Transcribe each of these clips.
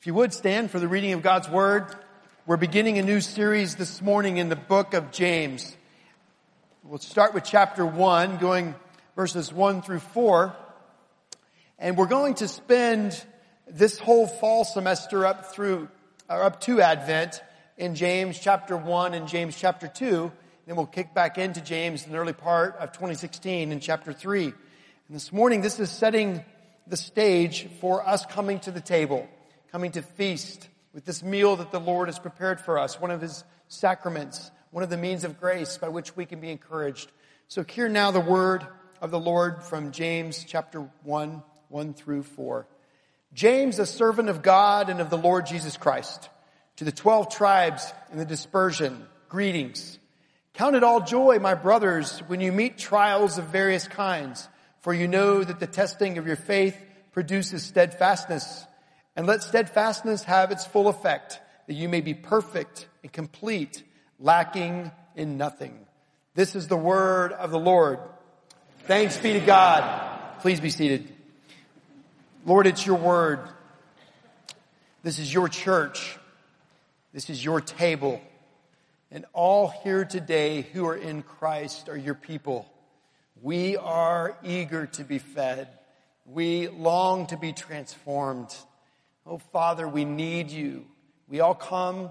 If you would stand for the reading of God's Word, we're beginning a new series this morning in the book of James. We'll start with chapter 1, going verses 1 through 4. And we're going to spend this whole fall semester up through, or up to Advent in James chapter 1 and James chapter 2. Then we'll kick back into James in the early part of 2016 in chapter 3. And this morning, this is setting the stage for us coming to the table coming to feast with this meal that the Lord has prepared for us, one of his sacraments, one of the means of grace by which we can be encouraged. So hear now the word of the Lord from James chapter 1, 1 through 4. James, a servant of God and of the Lord Jesus Christ, to the twelve tribes in the dispersion, greetings. Count it all joy, my brothers, when you meet trials of various kinds, for you know that the testing of your faith produces steadfastness. And let steadfastness have its full effect, that you may be perfect and complete, lacking in nothing. This is the word of the Lord. Thanks be to God. Please be seated. Lord, it's your word. This is your church. This is your table. And all here today who are in Christ are your people. We are eager to be fed. We long to be transformed. Oh, Father, we need you. We all come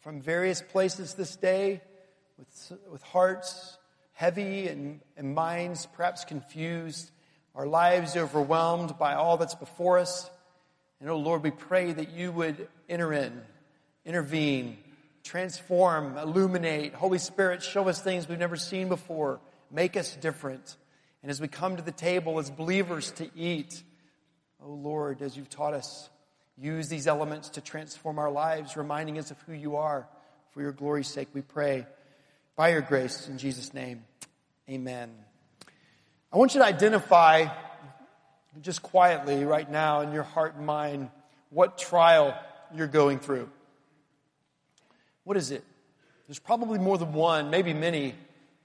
from various places this day with, with hearts heavy and, and minds perhaps confused, our lives overwhelmed by all that's before us. And oh Lord, we pray that you would enter in, intervene, transform, illuminate. Holy Spirit, show us things we've never seen before. Make us different. And as we come to the table as believers to eat, Oh Lord, as you've taught us, use these elements to transform our lives, reminding us of who you are. For your glory's sake, we pray. By your grace, in Jesus' name, amen. I want you to identify just quietly right now in your heart and mind what trial you're going through. What is it? There's probably more than one, maybe many.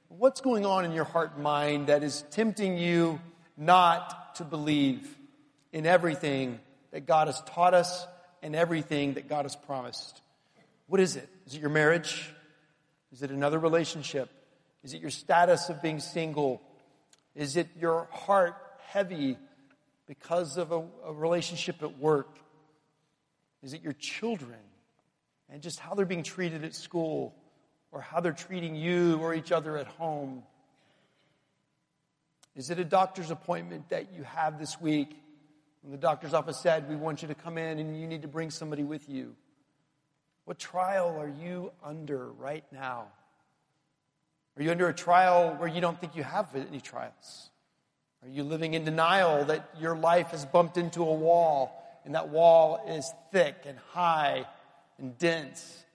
What's going on in your heart and mind that is tempting you not to believe? In everything that God has taught us and everything that God has promised. What is it? Is it your marriage? Is it another relationship? Is it your status of being single? Is it your heart heavy because of a, a relationship at work? Is it your children and just how they're being treated at school or how they're treating you or each other at home? Is it a doctor's appointment that you have this week and the doctor's office said, We want you to come in and you need to bring somebody with you. What trial are you under right now? Are you under a trial where you don't think you have any trials? Are you living in denial that your life has bumped into a wall and that wall is thick and high and dense?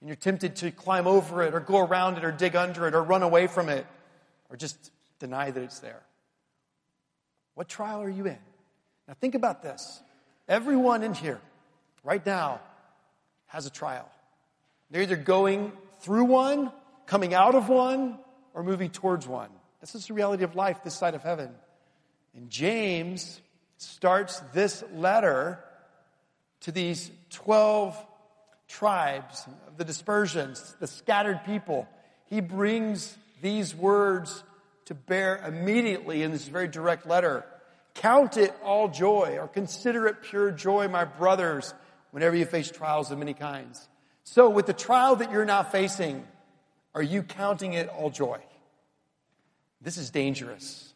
And you're tempted to climb over it or go around it or dig under it or run away from it or just deny that it's there. What trial are you in? Now think about this. Everyone in here right now has a trial. They're either going through one, coming out of one, or moving towards one. This is the reality of life this side of heaven. And James starts this letter to these 12 tribes of the dispersions, the scattered people. He brings these words to bear immediately in this very direct letter. Count it all joy or consider it pure joy, my brothers, whenever you face trials of many kinds. So with the trial that you're now facing, are you counting it all joy? This is dangerous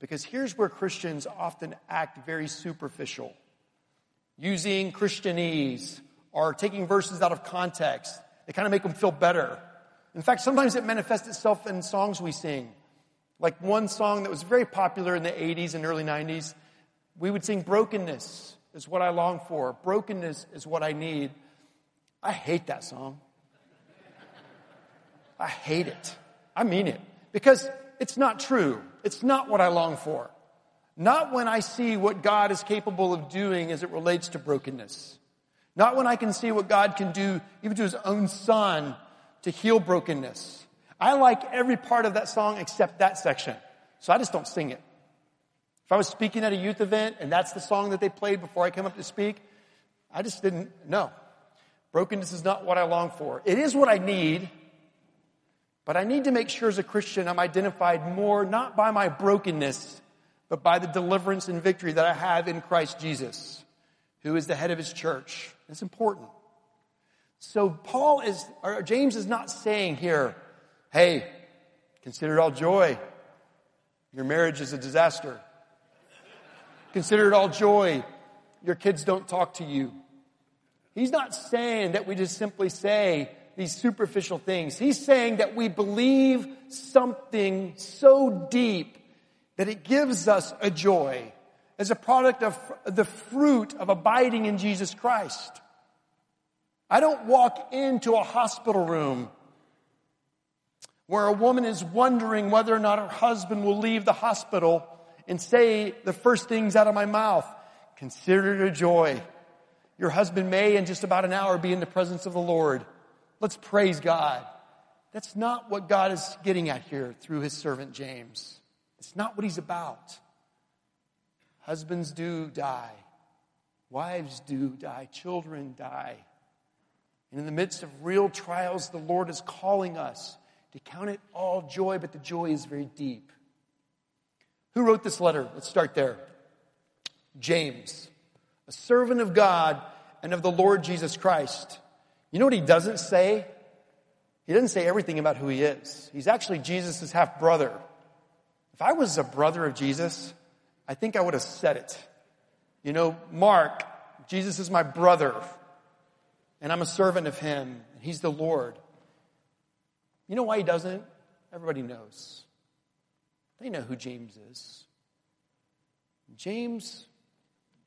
because here's where Christians often act very superficial, using Christianese or taking verses out of context. They kind of make them feel better. In fact, sometimes it manifests itself in songs we sing. Like one song that was very popular in the 80s and early 90s, we would sing, Brokenness is what I long for. Brokenness is what I need. I hate that song. I hate it. I mean it. Because it's not true. It's not what I long for. Not when I see what God is capable of doing as it relates to brokenness. Not when I can see what God can do even to his own son to heal brokenness. I like every part of that song except that section. So I just don't sing it. If I was speaking at a youth event and that's the song that they played before I came up to speak, I just didn't know. Brokenness is not what I long for. It is what I need, but I need to make sure as a Christian I'm identified more not by my brokenness, but by the deliverance and victory that I have in Christ Jesus, who is the head of his church. It's important. So Paul is, or James is not saying here, hey, consider it all joy. Your marriage is a disaster. Consider it all joy. Your kids don't talk to you. He's not saying that we just simply say these superficial things. He's saying that we believe something so deep that it gives us a joy as a product of the fruit of abiding in Jesus Christ. I don't walk into a hospital room where a woman is wondering whether or not her husband will leave the hospital and say the first things out of my mouth. Consider it a joy. Your husband may in just about an hour be in the presence of the Lord. Let's praise God. That's not what God is getting at here through his servant James. It's not what he's about. Husbands do die. Wives do die. Children die. And in the midst of real trials, the Lord is calling us to count it all joy, but the joy is very deep. Who wrote this letter? Let's start there. James, a servant of God and of the Lord Jesus Christ. You know what he doesn't say? He doesn't say everything about who he is. He's actually Jesus' half brother. If I was a brother of Jesus, I think I would have said it. You know, Mark, Jesus is my brother, and I'm a servant of him. He's the Lord. You know why he doesn't? Everybody knows. They know who James is. James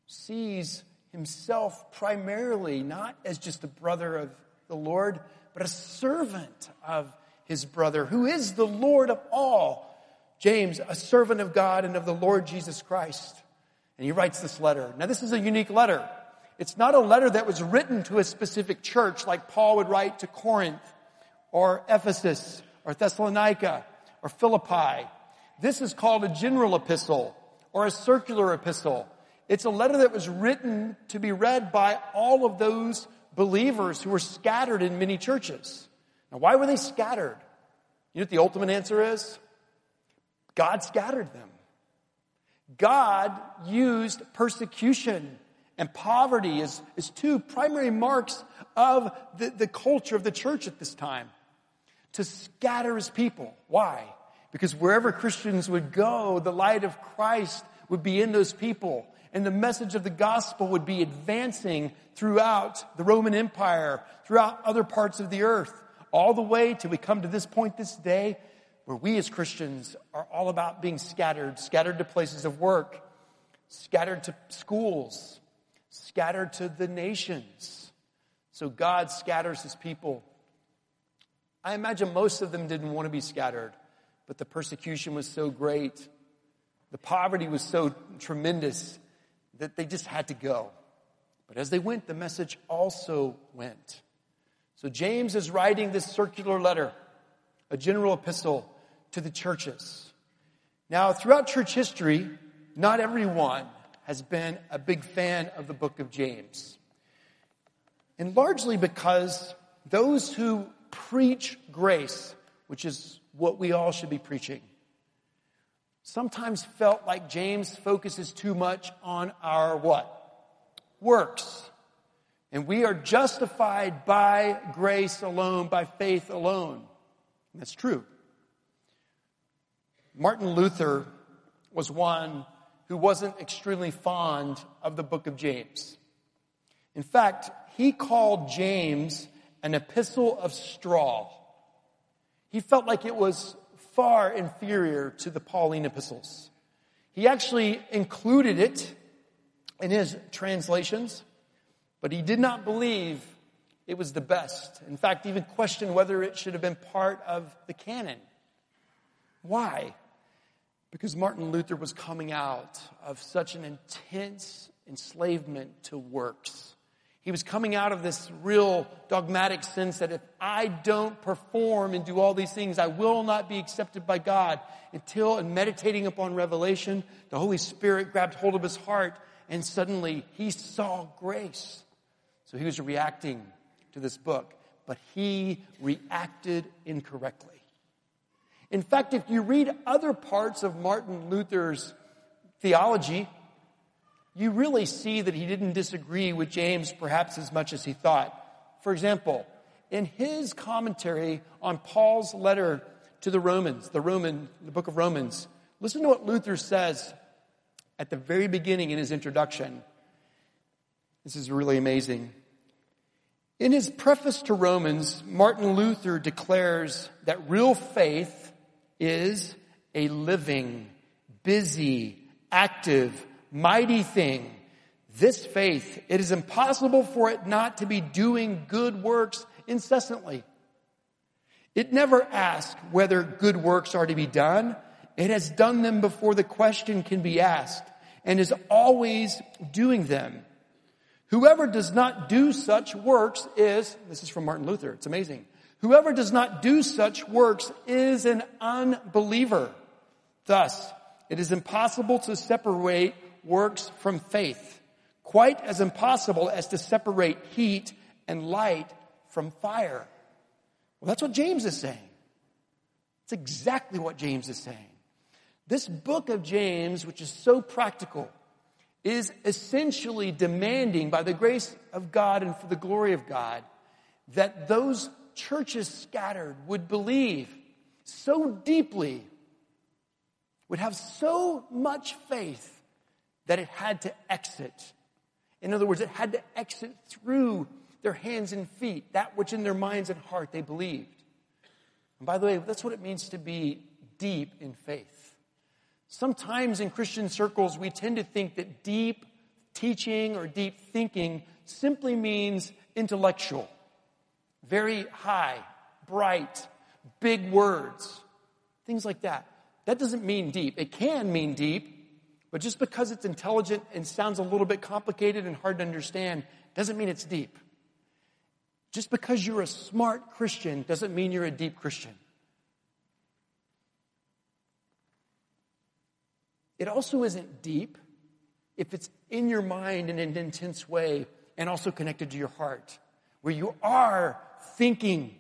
sees himself primarily not as just a brother of the Lord, but a servant of his brother, who is the Lord of all. James, a servant of God and of the Lord Jesus Christ. And he writes this letter. Now, this is a unique letter. It's not a letter that was written to a specific church like Paul would write to Corinth or Ephesus or Thessalonica or Philippi. This is called a general epistle or a circular epistle. It's a letter that was written to be read by all of those believers who were scattered in many churches. Now, why were they scattered? You know what the ultimate answer is? God scattered them. God used persecution and poverty as, as two primary marks of the, the culture of the church at this time to scatter his people. Why? Because wherever Christians would go, the light of Christ would be in those people. And the message of the gospel would be advancing throughout the Roman Empire, throughout other parts of the earth, all the way till we come to this point this day where we as Christians are all about being scattered, scattered to places of work, scattered to schools, scattered to the nations. So God scatters his people I imagine most of them didn't want to be scattered, but the persecution was so great, the poverty was so tremendous that they just had to go. But as they went, the message also went. So James is writing this circular letter, a general epistle to the churches. Now, throughout church history, not everyone has been a big fan of the book of James. And largely because those who preach grace, which is what we all should be preaching, sometimes felt like James focuses too much on our what? Works. And we are justified by grace alone, by faith alone. And that's true. Martin Luther was one who wasn't extremely fond of the book of James. In fact, he called James an epistle of straw. He felt like it was far inferior to the Pauline epistles. He actually included it in his translations, but he did not believe it was the best. In fact, even questioned whether it should have been part of the canon. Why? Because Martin Luther was coming out of such an intense enslavement to works. He was coming out of this real dogmatic sense that if I don't perform and do all these things, I will not be accepted by God. Until, in meditating upon revelation, the Holy Spirit grabbed hold of his heart and suddenly he saw grace. So he was reacting to this book, but he reacted incorrectly. In fact, if you read other parts of Martin Luther's theology, you really see that he didn't disagree with James perhaps as much as he thought. For example, in his commentary on Paul's letter to the Romans, the Roman, the book of Romans, listen to what Luther says at the very beginning in his introduction. This is really amazing. In his preface to Romans, Martin Luther declares that real faith is a living, busy, active, mighty thing. This faith, it is impossible for it not to be doing good works incessantly. It never asks whether good works are to be done. It has done them before the question can be asked and is always doing them. Whoever does not do such works is, this is from Martin Luther, it's amazing. Whoever does not do such works is an unbeliever. Thus, it is impossible to separate works from faith, quite as impossible as to separate heat and light from fire. Well, that's what James is saying. It's exactly what James is saying. This book of James, which is so practical, is essentially demanding by the grace of God and for the glory of God that those churches scattered would believe so deeply, would have so much faith that it had to exit. In other words, it had to exit through their hands and feet, that which in their minds and heart they believed. And by the way, that's what it means to be deep in faith. Sometimes in Christian circles, we tend to think that deep teaching or deep thinking simply means intellectual, very high, bright, big words, things like that. That doesn't mean deep. It can mean deep, but just because it's intelligent and sounds a little bit complicated and hard to understand doesn't mean it's deep. Just because you're a smart Christian doesn't mean you're a deep Christian. It also isn't deep if it's in your mind in an intense way and also connected to your heart, where you are thinking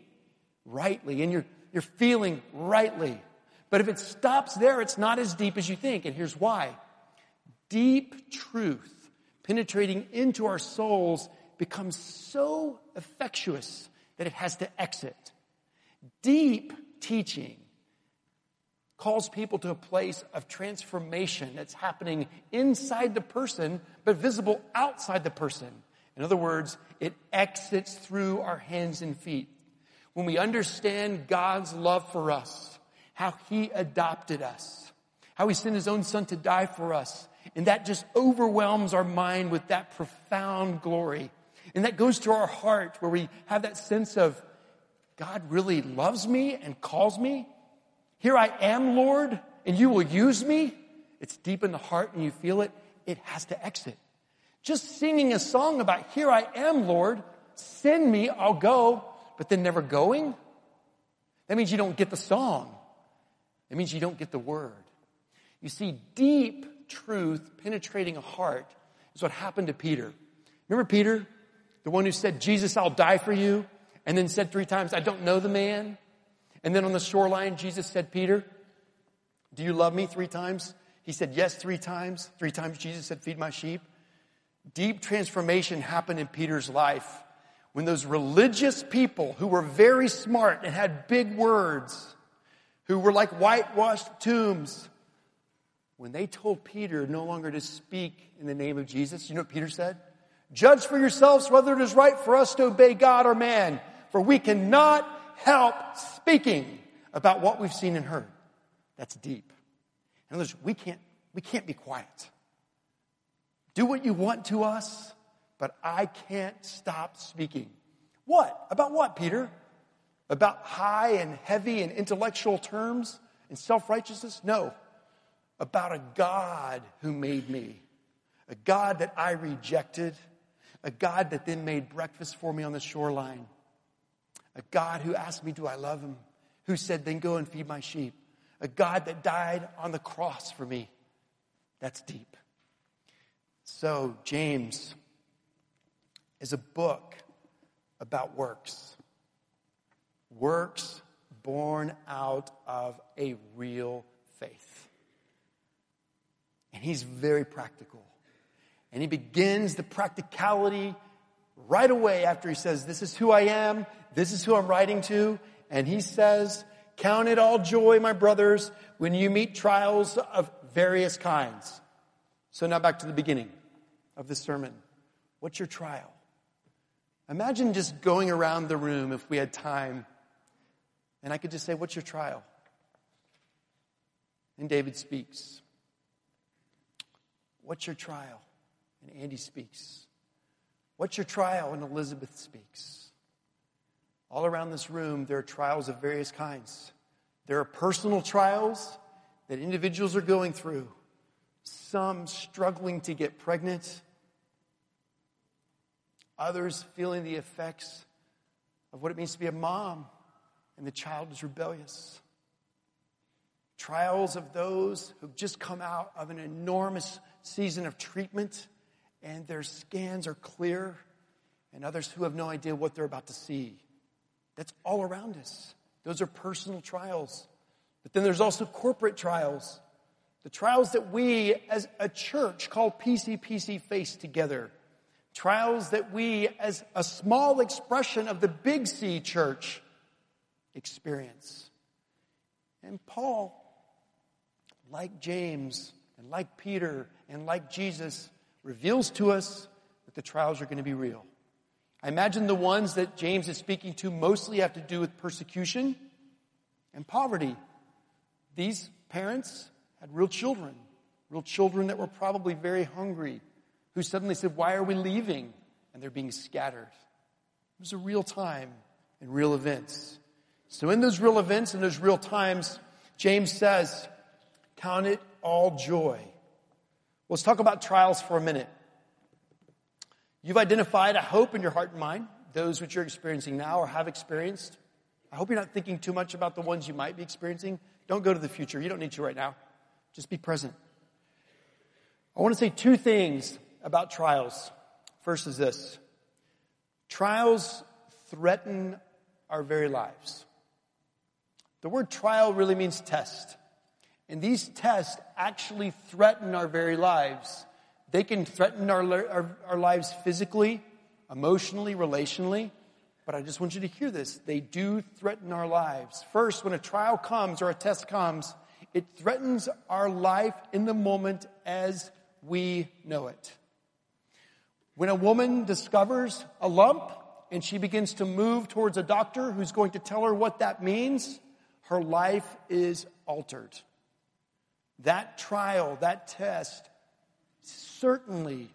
rightly and you're, you're feeling rightly. But if it stops there, it's not as deep as you think. And here's why. Deep truth penetrating into our souls becomes so effectuous that it has to exit. Deep teaching calls people to a place of transformation that's happening inside the person, but visible outside the person. In other words, it exits through our hands and feet. When we understand God's love for us, how He adopted us, how He sent His own Son to die for us, and that just overwhelms our mind with that profound glory. And that goes to our heart where we have that sense of God really loves me and calls me. Here I am, Lord, and you will use me. It's deep in the heart and you feel it. It has to exit. Just singing a song about here I am, Lord, send me, I'll go, but then never going. That means you don't get the song. It means you don't get the word. You see, deep truth penetrating a heart is what happened to Peter. Remember Peter? The one who said, Jesus, I'll die for you. And then said three times, I don't know the man. And then on the shoreline, Jesus said, Peter, do you love me three times? He said, yes, three times. Three times Jesus said, feed my sheep. Deep transformation happened in Peter's life when those religious people who were very smart and had big words, who were like whitewashed tombs, when they told Peter no longer to speak in the name of Jesus, you know what Peter said? Judge for yourselves whether it is right for us to obey God or man, for we cannot help speaking about what we've seen and heard. That's deep. In other words, we can't, we can't be quiet. Do what you want to us, but I can't stop speaking. What? About what, Peter? About high and heavy and intellectual terms and self-righteousness? No about a God who made me, a God that I rejected, a God that then made breakfast for me on the shoreline, a God who asked me, Do I love him? Who said, Then go and feed my sheep, a God that died on the cross for me. That's deep. So, James is a book about works. Works born out of a real faith. And he's very practical. And he begins the practicality right away after he says, This is who I am, this is who I'm writing to. And he says, Count it all joy, my brothers, when you meet trials of various kinds. So now back to the beginning of the sermon. What's your trial? Imagine just going around the room if we had time and I could just say, What's your trial? And David speaks. What's your trial? And Andy speaks. What's your trial? And Elizabeth speaks. All around this room, there are trials of various kinds. There are personal trials that individuals are going through, some struggling to get pregnant, others feeling the effects of what it means to be a mom and the child is rebellious. Trials of those who've just come out of an enormous season of treatment and their scans are clear, and others who have no idea what they're about to see. That's all around us. Those are personal trials. But then there's also corporate trials. The trials that we as a church called PCPC face together. Trials that we as a small expression of the big C church experience. And Paul, like James and like Peter and like Jesus, reveals to us that the trials are going to be real. I imagine the ones that James is speaking to mostly have to do with persecution and poverty. These parents had real children, real children that were probably very hungry, who suddenly said, Why are we leaving? And they're being scattered. It was a real time and real events. So in those real events, and those real times, James says, count it all joy. Let's talk about trials for a minute. You've identified a hope in your heart and mind, those which you're experiencing now or have experienced. I hope you're not thinking too much about the ones you might be experiencing. Don't go to the future. You don't need to right now. Just be present. I want to say two things about trials. First is this. Trials threaten our very lives. The word trial really means test. And these tests actually threaten our very lives. They can threaten our, our, our, lives physically, emotionally, relationally. But I just want you to hear this. They do threaten our lives. First, when a trial comes or a test comes, it threatens our life in the moment as we know it. When a woman discovers a lump and she begins to move towards a doctor who's going to tell her what that means, her life is altered. That trial, that test, certainly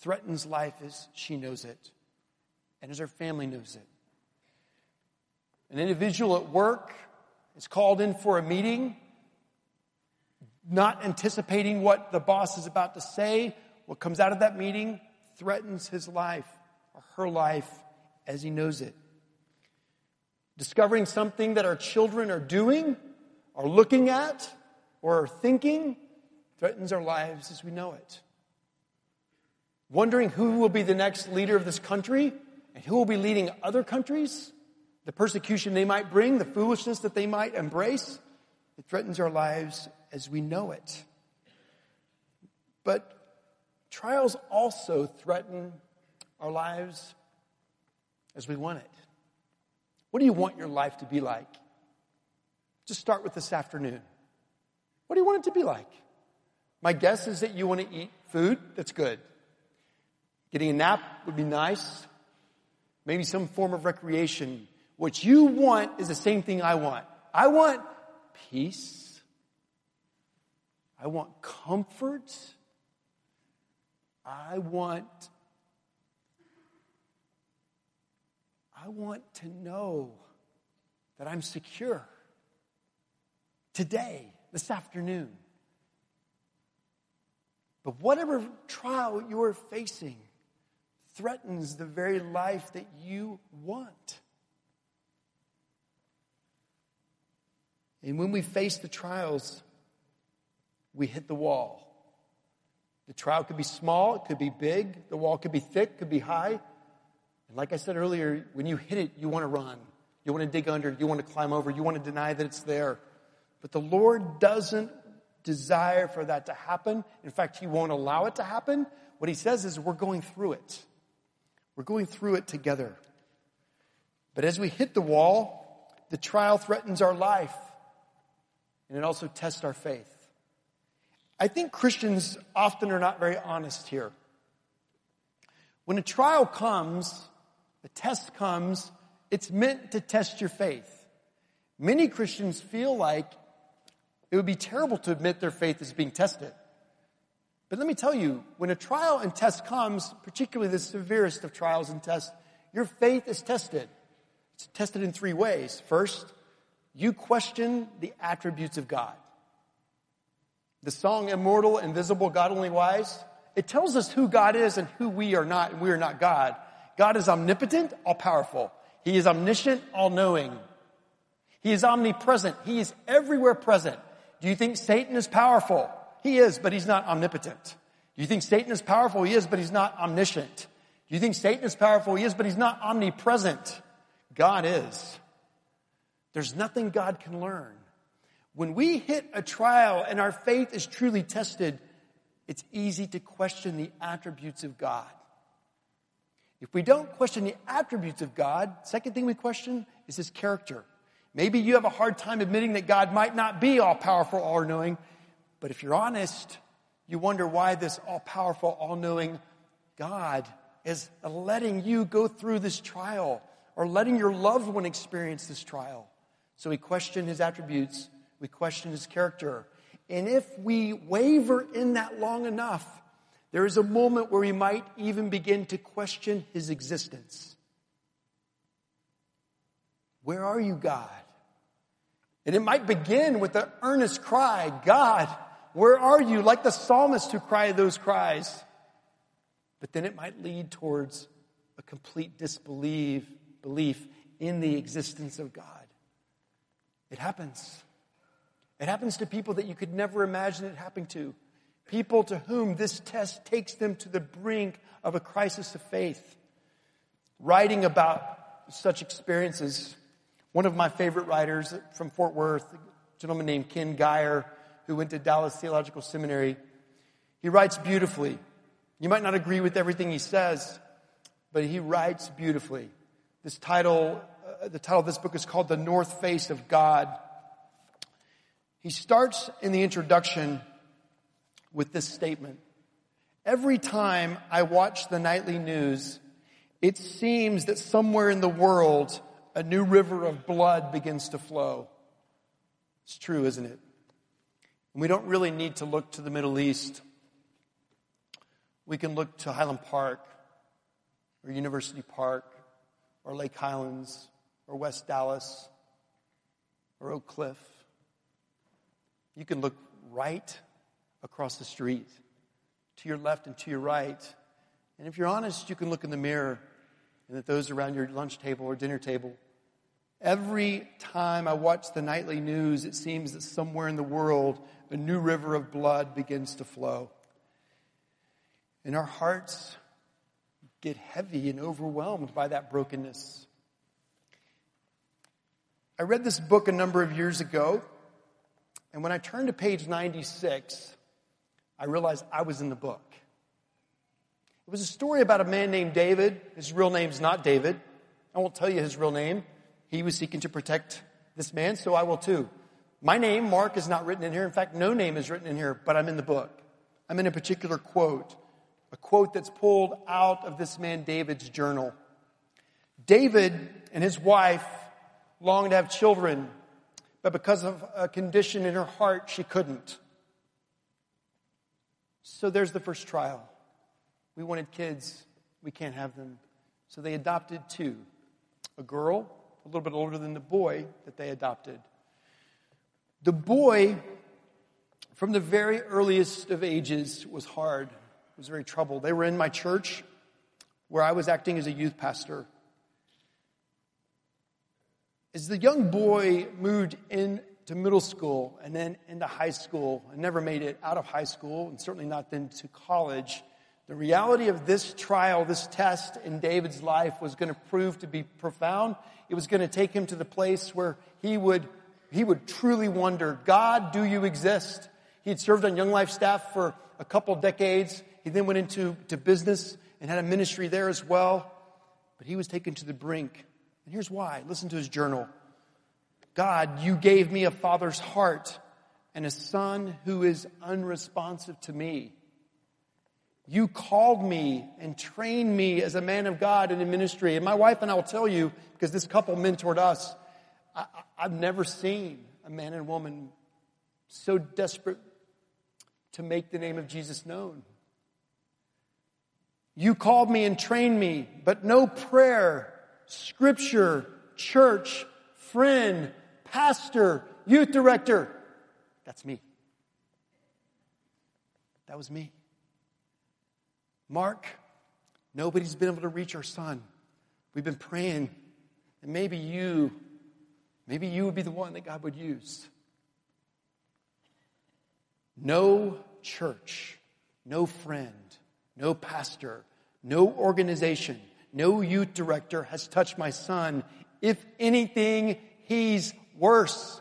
threatens life as she knows it and as her family knows it. An individual at work is called in for a meeting, not anticipating what the boss is about to say. What comes out of that meeting threatens his life or her life as he knows it discovering something that our children are doing, are looking at, or are thinking threatens our lives as we know it. Wondering who will be the next leader of this country and who will be leading other countries, the persecution they might bring, the foolishness that they might embrace, it threatens our lives as we know it. But trials also threaten our lives as we want it. What do you want your life to be like? Just start with this afternoon. What do you want it to be like? My guess is that you want to eat food that's good. Getting a nap would be nice. Maybe some form of recreation. What you want is the same thing I want. I want peace. I want comfort. I want I want to know that I'm secure today, this afternoon. But whatever trial you are facing threatens the very life that you want. And when we face the trials, we hit the wall. The trial could be small, it could be big, the wall could be thick, could be high. And like I said earlier, when you hit it, you want to run. You want to dig under, you want to climb over, you want to deny that it's there. But the Lord doesn't desire for that to happen. In fact, He won't allow it to happen. What He says is we're going through it. We're going through it together. But as we hit the wall, the trial threatens our life and it also tests our faith. I think Christians often are not very honest here. When a trial comes, a test comes, it's meant to test your faith. Many Christians feel like it would be terrible to admit their faith is being tested. But let me tell you, when a trial and test comes, particularly the severest of trials and tests, your faith is tested. It's tested in three ways. First, you question the attributes of God. The song Immortal, Invisible, God Only Wise, it tells us who God is and who we are not, and we are not God. God is omnipotent, all powerful. He is omniscient, all knowing. He is omnipresent. He is everywhere present. Do you think Satan is powerful? He is, but he's not omnipotent. Do you think Satan is powerful? He is, but he's not omniscient. Do you think Satan is powerful? He is, but he's not omnipresent. God is. There's nothing God can learn. When we hit a trial and our faith is truly tested, it's easy to question the attributes of God. If we don't question the attributes of God, second thing we question is his character. Maybe you have a hard time admitting that God might not be all powerful, all knowing, but if you're honest, you wonder why this all powerful, all knowing God is letting you go through this trial or letting your loved one experience this trial. So we question his attributes, we question his character. And if we waver in that long enough, there is a moment where we might even begin to question his existence. Where are you, God? And it might begin with the earnest cry, God, where are you? Like the psalmist who cried those cries. But then it might lead towards a complete disbelief belief in the existence of God. It happens. It happens to people that you could never imagine it happening to. People to whom this test takes them to the brink of a crisis of faith. Writing about such experiences, one of my favorite writers from Fort Worth, a gentleman named Ken Gire, who went to Dallas Theological Seminary, he writes beautifully. You might not agree with everything he says, but he writes beautifully. This title, uh, the title of this book is called The North Face of God. He starts in the introduction with this statement. Every time I watch the nightly news, it seems that somewhere in the world, a new river of blood begins to flow. It's true, isn't it? And we don't really need to look to the Middle East. We can look to Highland Park or University Park or Lake Highlands or West Dallas or Oak Cliff. You can look right across the street, to your left and to your right. And if you're honest, you can look in the mirror and at those around your lunch table or dinner table. Every time I watch the nightly news, it seems that somewhere in the world, a new river of blood begins to flow. And our hearts get heavy and overwhelmed by that brokenness. I read this book a number of years ago, and when I turned to page 96, I realized I was in the book. It was a story about a man named David. His real name's not David. I won't tell you his real name. He was seeking to protect this man, so I will too. My name, Mark, is not written in here. In fact, no name is written in here, but I'm in the book. I'm in a particular quote, a quote that's pulled out of this man David's journal. David and his wife longed to have children, but because of a condition in her heart, she couldn't. So there's the first trial. We wanted kids, we can't have them. So they adopted two a girl, a little bit older than the boy that they adopted. The boy, from the very earliest of ages, was hard, was very troubled. They were in my church where I was acting as a youth pastor. As the young boy moved into middle school and then into high school and never made it out of high school and certainly not then to college. The reality of this trial, this test in David's life was going to prove to be profound. It was going to take him to the place where he would, he would truly wonder, God, do you exist? He had served on Young Life staff for a couple decades. He then went into to business and had a ministry there as well. But he was taken to the brink. And here's why. Listen to his journal. God, you gave me a father's heart and a son who is unresponsive to me. You called me and trained me as a man of God and in ministry. And my wife and I will tell you, because this couple mentored us, I, have never seen a man and woman so desperate to make the name of Jesus known. You called me and trained me, but no prayer, scripture, church, friend, pastor, youth director. That's me. That was me. Mark, nobody's been able to reach our son. We've been praying, and maybe you, maybe you would be the one that God would use. No church, no friend, no pastor, no organization, no youth director has touched my son. If anything, he's worse.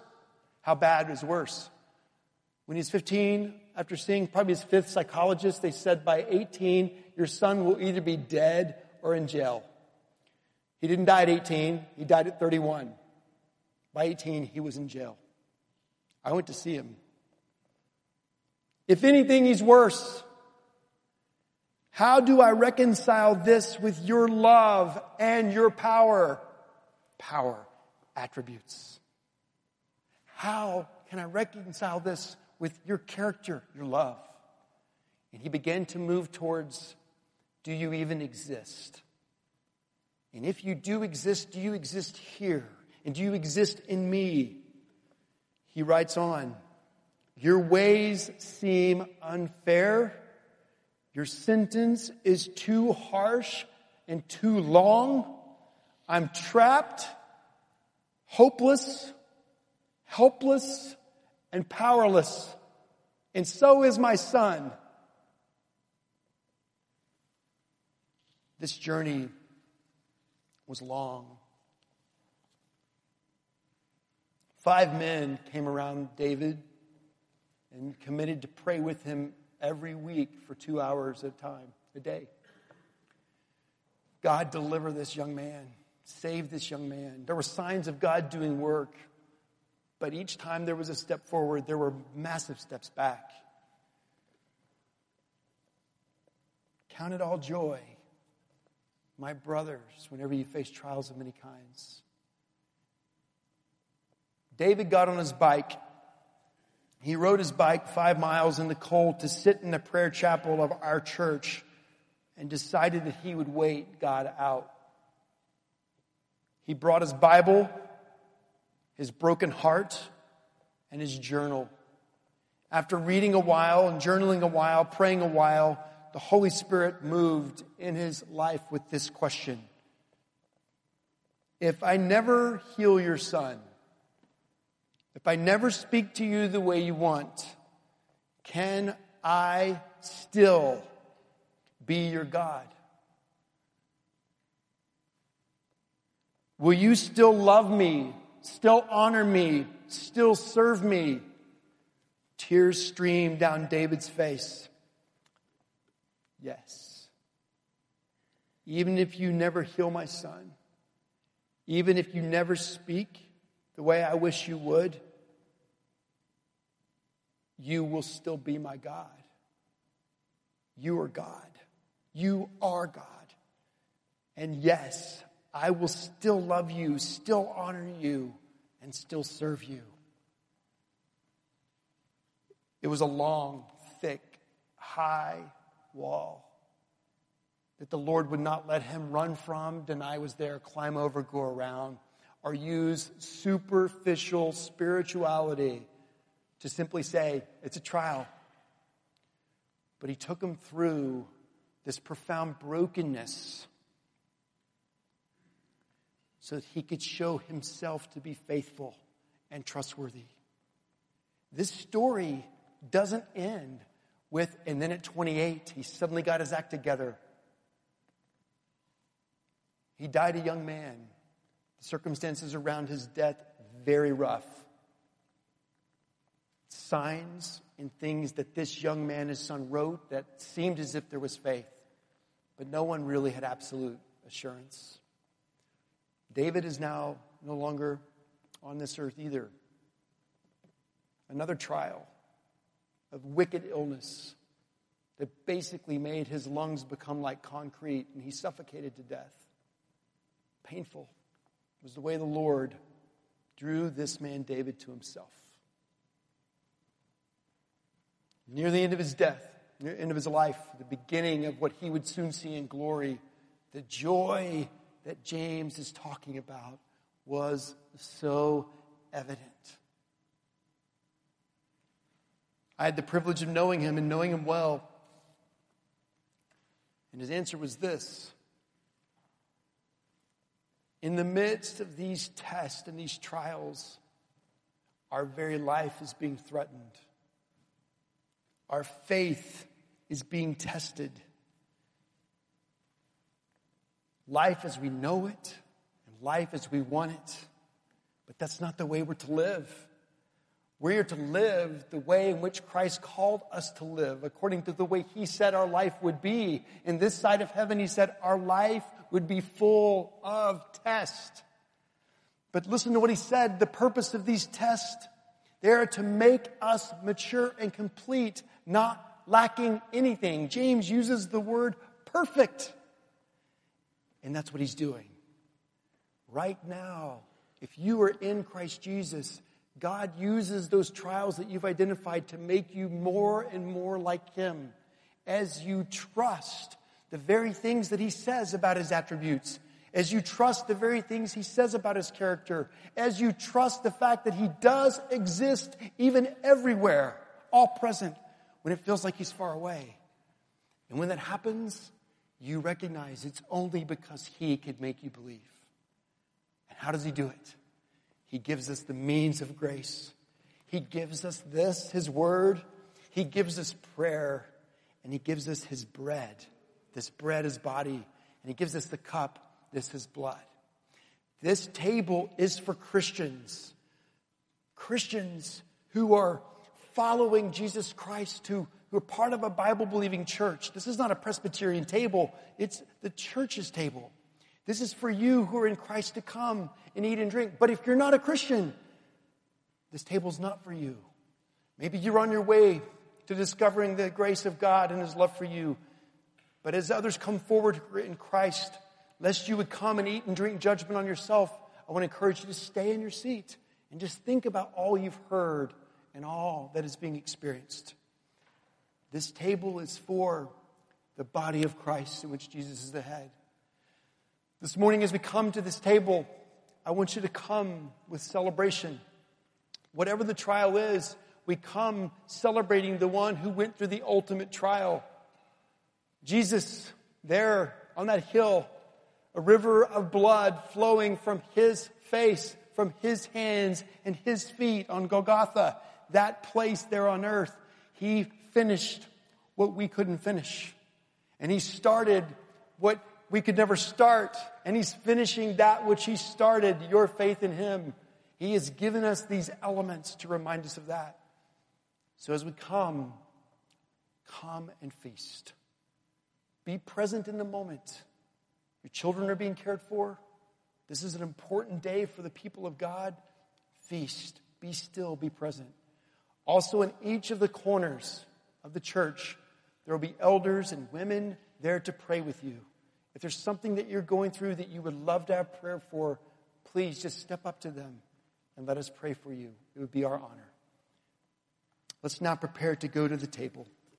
How bad is worse? When he's 15, after seeing probably his fifth psychologist, they said by 18, your son will either be dead or in jail. He didn't die at 18, he died at 31. By 18, he was in jail. I went to see him. If anything, he's worse. How do I reconcile this with your love and your power? Power, attributes. How can I reconcile this with your character, your love? And he began to move towards do you even exist? And if you do exist, do you exist here? And do you exist in me? He writes on, Your ways seem unfair. Your sentence is too harsh and too long. I'm trapped, hopeless, helpless, and powerless. And so is my son. This journey was long. Five men came around David and committed to pray with him every week for two hours at a time, a day. God deliver this young man, save this young man. There were signs of God doing work. But each time there was a step forward, there were massive steps back. Count it all joy, my brothers, whenever you face trials of many kinds. David got on his bike. He rode his bike five miles in the cold to sit in the prayer chapel of our church and decided that he would wait God out. He brought his Bible his broken heart, and his journal. After reading a while and journaling a while, praying a while, the Holy Spirit moved in his life with this question. If I never heal your son, if I never speak to you the way you want, can I still be your God? Will you still love me still honor me, still serve me. Tears streamed down David's face. Yes. Even if you never heal my son, even if you never speak the way I wish you would, you will still be my God. You are God. You are God. And yes, I will still love you, still honor you, and still serve you. It was a long, thick, high wall that the Lord would not let him run from, deny was there, climb over, go around, or use superficial spirituality to simply say, it's a trial. But he took him through this profound brokenness so that he could show himself to be faithful and trustworthy. this story doesn't end with, and then at 28, he suddenly got his act together. He died a young man. The circumstances around his death, very rough. Signs and things that this young man, his son, wrote that seemed as if there was faith, but no one really had absolute assurance. David is now no longer on this earth either. Another trial of wicked illness that basically made his lungs become like concrete and he suffocated to death. Painful was the way the Lord drew this man David to himself. Near the end of his death, near the end of his life, the beginning of what he would soon see in glory, the joy that James is talking about was so evident. I had the privilege of knowing him and knowing him well. And his answer was this In the midst of these tests and these trials, our very life is being threatened. Our faith is being tested. Life as we know it and life as we want it. But that's not the way we're to live. We're to live the way in which Christ called us to live, according to the way He said our life would be. In this side of heaven, He said our life would be full of test. But listen to what He said. The purpose of these tests, they are to make us mature and complete, not lacking anything. James uses the word perfect. And that's what He's doing. Right now, if you are in Christ Jesus, God uses those trials that you've identified to make you more and more like Him as you trust the very things that He says about His attributes, as you trust the very things He says about His character, as you trust the fact that He does exist even everywhere, all present, when it feels like He's far away. And when that happens, you recognize it's only because He could make you believe. And how does He do it? He gives us the means of grace. He gives us this, His Word. He gives us prayer. And He gives us His bread. This bread is body. And He gives us the cup. This is blood. This table is for Christians. Christians who are following Jesus Christ, who, who are part of a Bible believing church. This is not a Presbyterian table, it's the church's table. This is for you who are in Christ to come and eat and drink. But if you're not a Christian, this table's not for you. Maybe you're on your way to discovering the grace of God and His love for you. But as others come forward in Christ, lest you would come and eat and drink judgment on yourself, I want to encourage you to stay in your seat and just think about all you've heard and all that is being experienced. This table is for the body of Christ in which Jesus is the head. This morning, as we come to this table, I want you to come with celebration. Whatever the trial is, we come celebrating the one who went through the ultimate trial. Jesus, there on that hill, a river of blood flowing from his face, from his hands and his feet on Golgotha, that place there on earth. He finished what we couldn't finish. And he started what we could never start. And He's finishing that which He started, your faith in Him. He has given us these elements to remind us of that. So as we come, come and feast. Be present in the moment. Your children are being cared for. This is an important day for the people of God. Feast. Be still. Be present. Also, in each of the corners of the church, there will be elders and women there to pray with you. If there's something that you're going through that you would love to have prayer for, please just step up to them and let us pray for you. It would be our honor. Let's now prepare to go to the table.